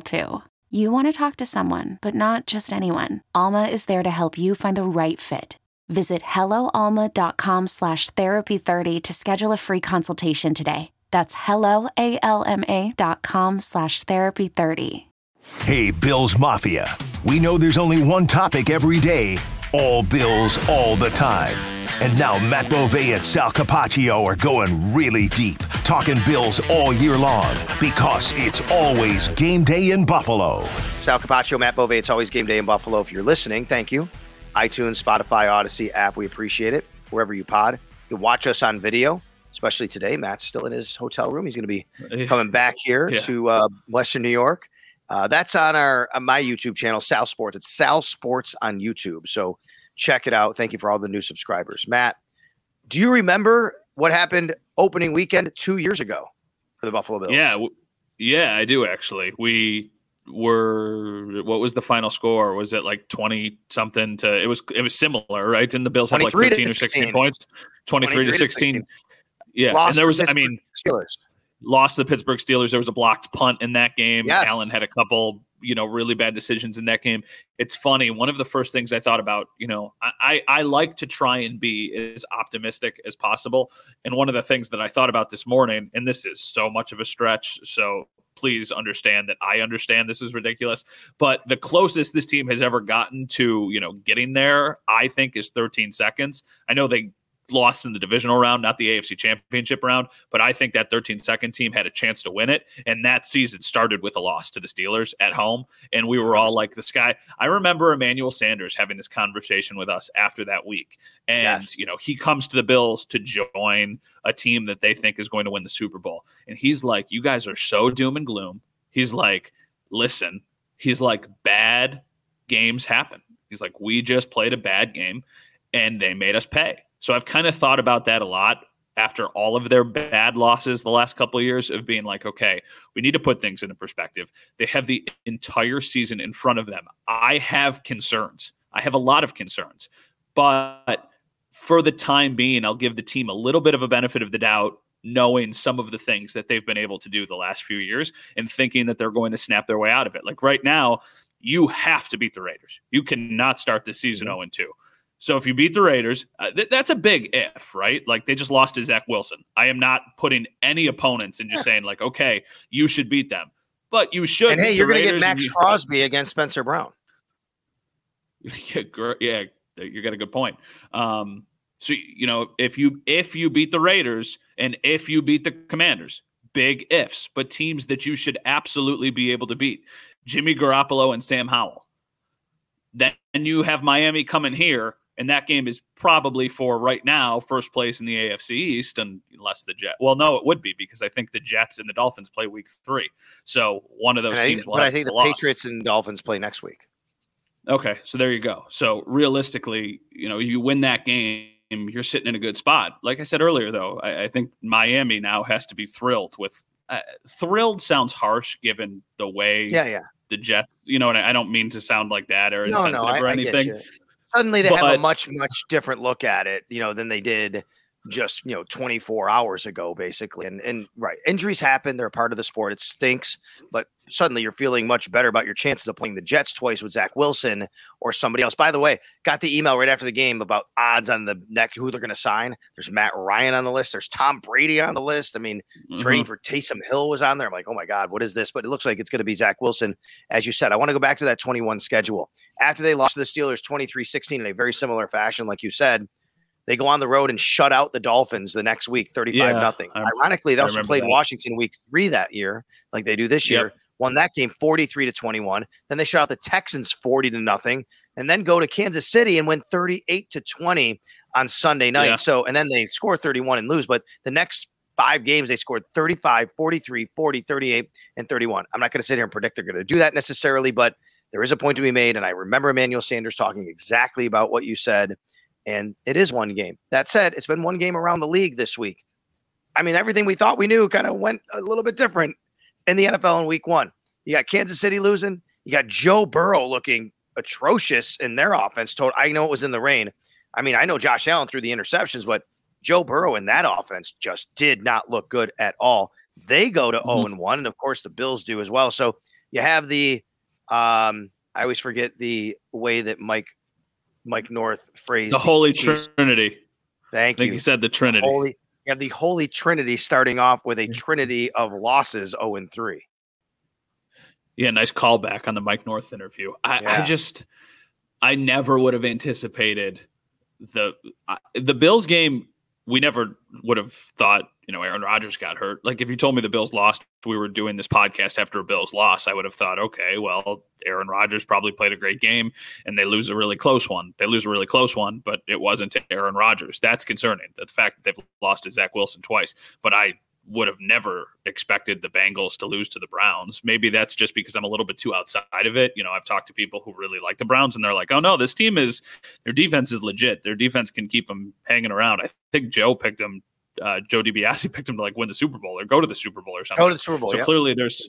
too. You want to talk to someone, but not just anyone. Alma is there to help you find the right fit. Visit helloalma.com slash therapy30 to schedule a free consultation today. That's helloalma.com slash therapy30. Hey, Bills Mafia. We know there's only one topic every day all Bills, all the time. And now Matt Bove and Sal Capaccio are going really deep, talking Bills all year long because it's always game day in Buffalo. Sal Capaccio, Matt Bove. It's always game day in Buffalo. If you're listening, thank you. iTunes, Spotify, Audacy app, we appreciate it. Wherever you pod, you can watch us on video, especially today. Matt's still in his hotel room. He's going to be coming back here Yeah. to uh, Western New York. Uh, that's on our on my YouTube channel, Sal Sports. It's Sal Sports on YouTube. So check it out. Thank you for all the new subscribers. Matt, do you remember what happened opening weekend two years ago for the Buffalo Bills? Yeah, w- yeah, I do actually. We were what was the final score? Was it like twenty something to? It was it was similar, right? And the Bills had like 23 fifteen or sixteen points, twenty three to 23 to sixteen. 16. Yeah, Lost and there was I mean Steelers. lost to the Pittsburgh Steelers. There was a blocked punt in that game. Yes. Allen had a couple, you know, really bad decisions in that game. It's funny. One of the first things I thought about, you know, I, I, like to try and be as optimistic as possible. And one of the things that I thought about this morning, and this is so much of a stretch, so please understand that I understand this is ridiculous. But the closest this team has ever gotten to, you know, getting there, I think, is 13 seconds. I know they lost in the divisional round, not the AFC championship round, but I think that 13 second team had a chance to win it. And that season started with a loss to the Steelers at home. And we were all like, this guy. I remember Emmanuel Sanders having this conversation with us after that week. And, Yes. you know, he comes to the Bills to join a team that they think is going to win the Super Bowl. And he's like, you guys are so doom and gloom. He's like, listen, he's like, bad games happen. He's like, we just played a bad game and they made us pay. So I've kind of thought about that a lot after all of their bad losses the last couple of years of being like, okay, we need to put things into perspective. They have the entire season in front of them. I have concerns. I have a lot of concerns. But for the time being, I'll give the team a little bit of a benefit of the doubt, knowing some of the things that they've been able to do the last few years and thinking that they're going to snap their way out of it. Like right now, you have to beat the Raiders. You cannot start the season mm-hmm. 0 2. So if you beat the Raiders, uh, th- that's a big if, right? Like they just lost to Zach Wilson. I am not putting any opponents and just saying like, okay, you should beat them, but you should. And hey, you're going to get Maxx Crosby against Spencer Brown. yeah, gr- yeah, you got a good point. Um, so you know, if you if you beat the Raiders and if you beat the Commanders, big ifs, but teams that you should absolutely be able to beat: Jimmy Garoppolo and Sam Howell. Then you have Miami coming here, and that game is probably for right now first place in the AFC East, unless the Jets. Well, no, it would be because I think the Jets and the Dolphins play Week Three, so one of those And teams. will but I think the loss. Patriots and Dolphins play next week. Okay, so there you go. So realistically, you know, you win that game, you're sitting in a good spot. Like I said earlier, though, I, I think Miami now has to be thrilled with. Uh, thrilled sounds harsh given the way Yeah, yeah. the Jets. You know, and I I don't mean to sound like that or No, insensitive no, I, or I anything. Suddenly they have a much, much different look at it, you know, than they did just you know 24 hours ago basically and and right injuries happen they're part of the sport it stinks but suddenly you're feeling much better about your chances of playing the jets twice with zach wilson or somebody else. By the way got the email right after the game about odds on the neck who they're going to sign. There's matt ryan on the list there's tom brady on the list. I mean mm-hmm. trading for taysom hill was on there. I'm like oh my god what is this? But it looks like it's going to be zach wilson. As you said i want to go back to that 21 schedule. After they lost to the steelers 23-16 in a very similar fashion like you said they go on the road and shut out the Dolphins the next week, 35 yeah, nothing. Ironically, they also played that. Washington week three that year, like they do this year. Yep. Won that game 43 to 21. Then they shut out the Texans 40 to nothing, and then go to Kansas City and win 38 to 20 on Sunday night. Yeah. So, and then they score 31 and lose. But the next five games, they scored 35, 43, 40, 38, and 31. I'm not going to sit here and predict they're going to do that necessarily, but there is a point to be made. And I remember Emmanuel Sanders talking exactly about what you said and it is one game. That said, it's been one game around the league this week. I mean, everything we thought we knew kind of went a little bit different in the NFL in week one. You got Kansas City losing. You got Joe Burrow looking atrocious in their offense. Told I know it was in the rain. I mean, I know Josh Allen threw the interceptions, but Joe Burrow in that offense just did not look good at all. They go to mm-hmm. 0 and 1, and of course the Bills do as well. So you have the um, I always forget the way that Mike Mike North phrase. The Holy Trinity. Thank I think you. Said the Trinity. Holy, you have the Holy Trinity starting off with a trinity of losses 0 and 3. Yeah, nice callback on the Mike North interview. I, yeah. I just, I never would have anticipated the the Bills game. We never would have thought you know, Aaron Rodgers got hurt. Like if you told me the Bills lost, we were doing this podcast after a Bills loss, I would have thought, okay, well, Aaron Rodgers probably played a great game and they lose a really close one. They lose a really close one, but it wasn't to Aaron Rodgers. That's concerning. The fact that they've lost to Zach Wilson twice. But I would have never expected the Bengals to lose to the Browns. Maybe that's just because I'm a little bit too outside of it. You know, I've talked to people who really like the Browns and they're like, oh no, this team is, their defense is legit. Their defense can keep them hanging around. I think Joe picked them uh, Joe DiBiase picked him to like win the Super Bowl or go to the Super Bowl or something. Go to the Super Bowl. So yep. clearly there's,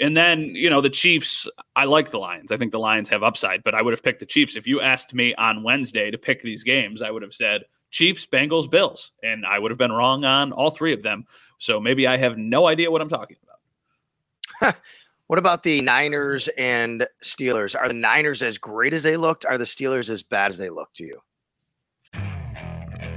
and then you know the Chiefs. I like the Lions. I think the Lions have upside, but I would have picked the Chiefs if you asked me on Wednesday to pick these games. I would have said Chiefs, Bengals, Bills, and I would have been wrong on all three of them. So maybe I have no idea what I'm talking about. what about the Niners and Steelers? Are the Niners as great as they looked? Are the Steelers as bad as they look to you?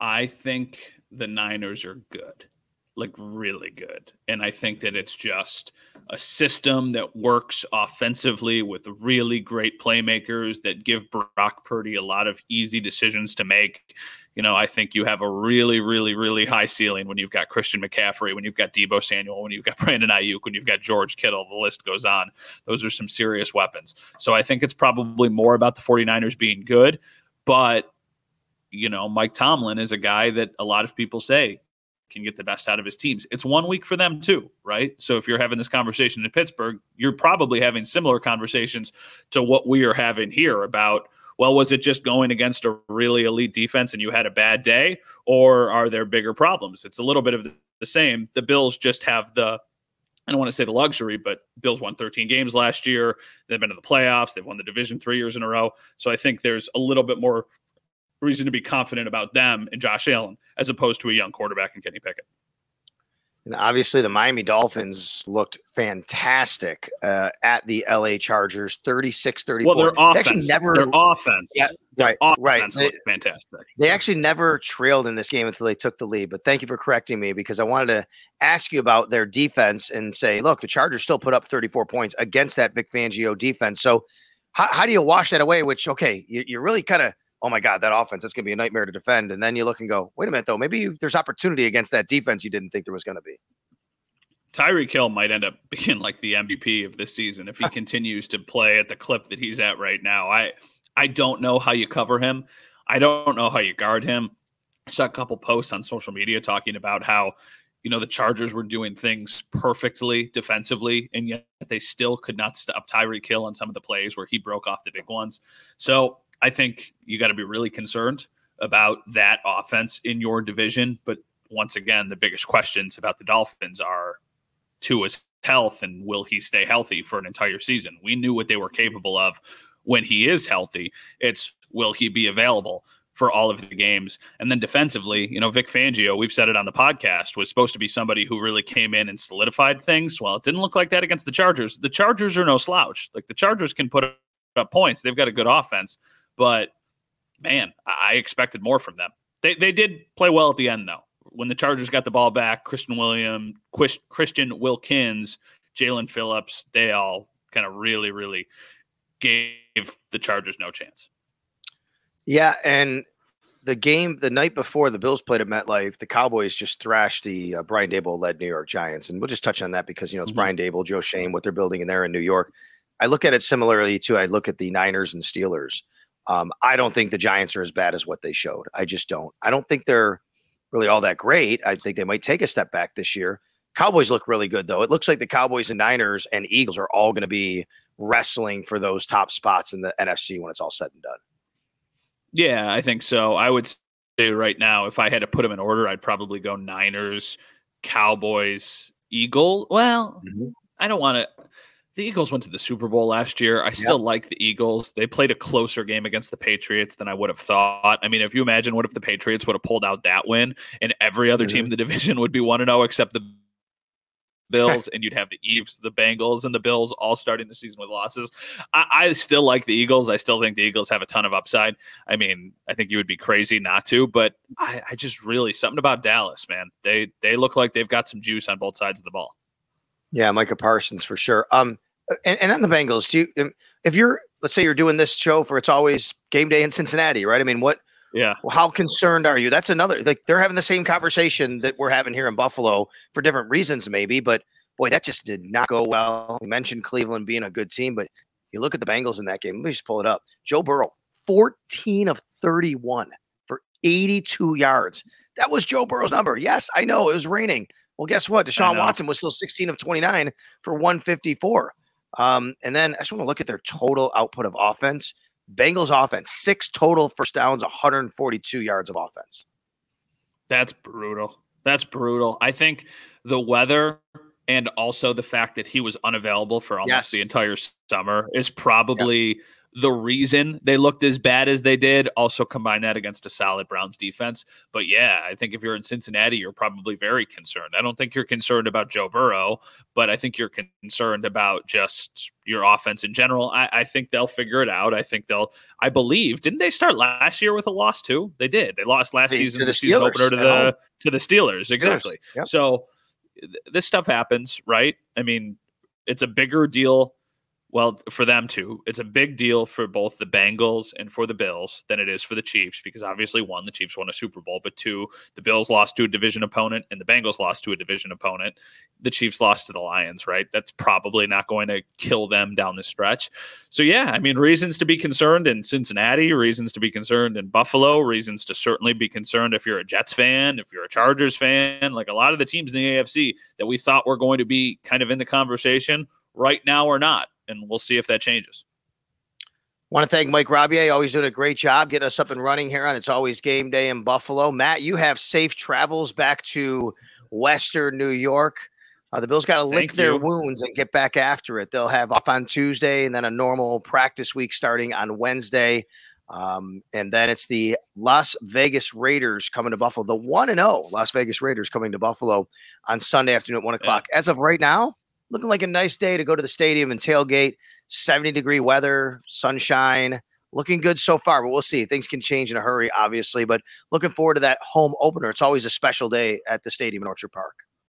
I think the Niners are good, like really good. And I think that it's just a system that works offensively with really great playmakers that give Brock Purdy a lot of easy decisions to make. You know, I think you have a really, really, really high ceiling when you've got Christian McCaffrey, when you've got Deebo Samuel, when you've got Brandon Aiyuk, when you've got George Kittle. The list goes on. Those are some serious weapons. So I think it's probably more about the 49ers being good. But you know, Mike Tomlin is a guy that a lot of people say can get the best out of his teams. It's one week for them too, right? So if you're having this conversation in Pittsburgh, you're probably having similar conversations to what we are having here about well, was it just going against a really elite defense and you had a bad day or are there bigger problems? It's a little bit of the same. The Bills just have the I don't want to say the luxury, but Bills won 13 games last year. They've been to the playoffs. They've won the division three years in a row. So I think there's a little bit more reason to be confident about them and Josh Allen as opposed to a young quarterback in Kenny Pickett. And obviously, the Miami Dolphins looked fantastic uh, at the LA Chargers, 36 34. Well, their offense, actually never, their offense, yeah, their right, offense right. They, fantastic. They actually never trailed in this game until they took the lead. But thank you for correcting me because I wanted to ask you about their defense and say, look, the Chargers still put up 34 points against that Vic Fangio defense. So, how, how do you wash that away? Which, okay, you, you're really kind of oh my God, that offense, is going to be a nightmare to defend. And then you look and go, wait a minute, though, maybe there's opportunity against that defense you didn't think there was going to be. Tyreek Hill might end up being like the MVP of this season if he continues to play at the clip that he's at right now. I I don't know how you cover him. I don't know how you guard him. I saw a couple posts on social media talking about how you know the Chargers were doing things perfectly defensively, and yet they still could not stop Tyreek Hill on some of the plays where he broke off the big ones. So I think you got to be really concerned about that offense in your division. But once again, the biggest questions about the Dolphins are Tua's health and will he stay healthy for an entire season? We knew what they were capable of when he is healthy. It's will he be available? for all of the games. And then defensively, you know, Vic Fangio, we've said it on the podcast, was supposed to be somebody who really came in and solidified things. Well, it didn't look like that against the Chargers. The Chargers are no slouch. Like the Chargers can put up points. They've got a good offense, but man, I expected more from them. They they did play well at the end though. When the Chargers got the ball back, Christian William, Christian Wilkins, Jaelan Phillips, they all kind of really, really gave the Chargers no chance. Yeah, and the game the night before the Bills played at MetLife, the Cowboys just thrashed the uh, Brian Daboll led New York Giants, and we'll just touch on that because you know it's mm-hmm. Brian Daboll, Joe Schoen, what they're building in there in New York. I look at it similarly too. I look at the Niners and Steelers. Um, I don't think the Giants are as bad as what they showed. I just don't. I don't think they're really all that great. I think they might take a step back this year. Cowboys look really good though. It looks like the Cowboys and Niners and Eagles are all going to be wrestling for those top spots in the NFC when it's all said and done. Yeah, I think so. I would say right now, if I had to put them in order, I'd probably go Niners, Cowboys, Eagle. Well, mm-hmm. I don't want to. The Eagles went to the Super Bowl last year. I still yep. like the Eagles. They played a closer game against the Patriots than I would have thought. I mean, if you imagine what if the Patriots would have pulled out that win and every other mm-hmm. team in the division would be 1 0 except the Bills, and you'd have the Eves, the Bengals, and the Bills all starting the season with losses. I, I, still like the Eagles. I still think the Eagles have a ton of upside. I mean, I think you would be crazy not to, but I, I just really something about Dallas, man. They they look like they've got some juice on both sides of the ball. Yeah, Micah Parsons for sure. Um, and, and on the Bengals, do you um, if you're let's say you're doing this show for it's always game day in Cincinnati, right? I mean, what yeah. How concerned are you? That's another like they're having the same conversation that we're having here in Buffalo for different reasons, maybe. But boy, that just did not go well. We mentioned Cleveland being a good team, but you look at the Bengals in that game. Let me just pull it up. Joe Burrow, 14 of 31 for 82 yards. That was Joe Burrow's number. Yes, I know it was raining. Well, guess what? Deshaun Watson was still 16 of 29 for 154. Um, and then I just want to look at their total output of offense. Bengals offense, six total first downs, 142 yards of offense. That's brutal. That's brutal. I think the weather and also the fact that he was unavailable for almost yes. the entire summer is probably yep the reason they looked as bad as they did. Also, combine that against a solid Browns defense. But yeah, I think if you're in Cincinnati, you're probably very concerned. I don't think you're concerned about Joe Burrow, but I think you're concerned about just your offense in general. I, I think they'll figure it out. I think they'll. I believe didn't they start last year with a loss too? They did. They lost last the, season to the, season opener to the to the Steelers. Exactly. Yep. So th- this stuff happens, right? I mean, it's a bigger deal well, for them too, it's a big deal for both the Bengals and for the Bills than it is for the Chiefs because obviously, one, the Chiefs won a Super Bowl, but two, the Bills lost to a division opponent and the Bengals lost to a division opponent. The Chiefs lost to the Lions, right? That's probably not going to kill them down the stretch. So, yeah, I mean, reasons to be concerned in Cincinnati, reasons to be concerned in Buffalo, reasons to certainly be concerned if you're a Jets fan, if you're a Chargers fan, like a lot of the teams in the AFC that we thought were going to be kind of in the conversation right now or not and we'll see if that changes. Want to thank Mike Robier. Always doing a great job getting us up and running here on It's Always Game Day in Buffalo. Matt, you have safe travels back to Western New York. Uh, the Bills got to lick their wounds and get back after it. They'll have off on Tuesday and then a normal practice week starting on Wednesday. Um, and then it's the Las Vegas Raiders coming to Buffalo. The 1 and 0 Las Vegas Raiders coming to Buffalo on Sunday afternoon at 1 o'clock. Yeah. As of right now, looking like a nice day to go to the stadium and tailgate. 70 degree weather, sunshine, looking good so far, but we'll see. Things can change in a hurry, obviously, but looking forward to that home opener. It's always a special day at the stadium in Orchard Park.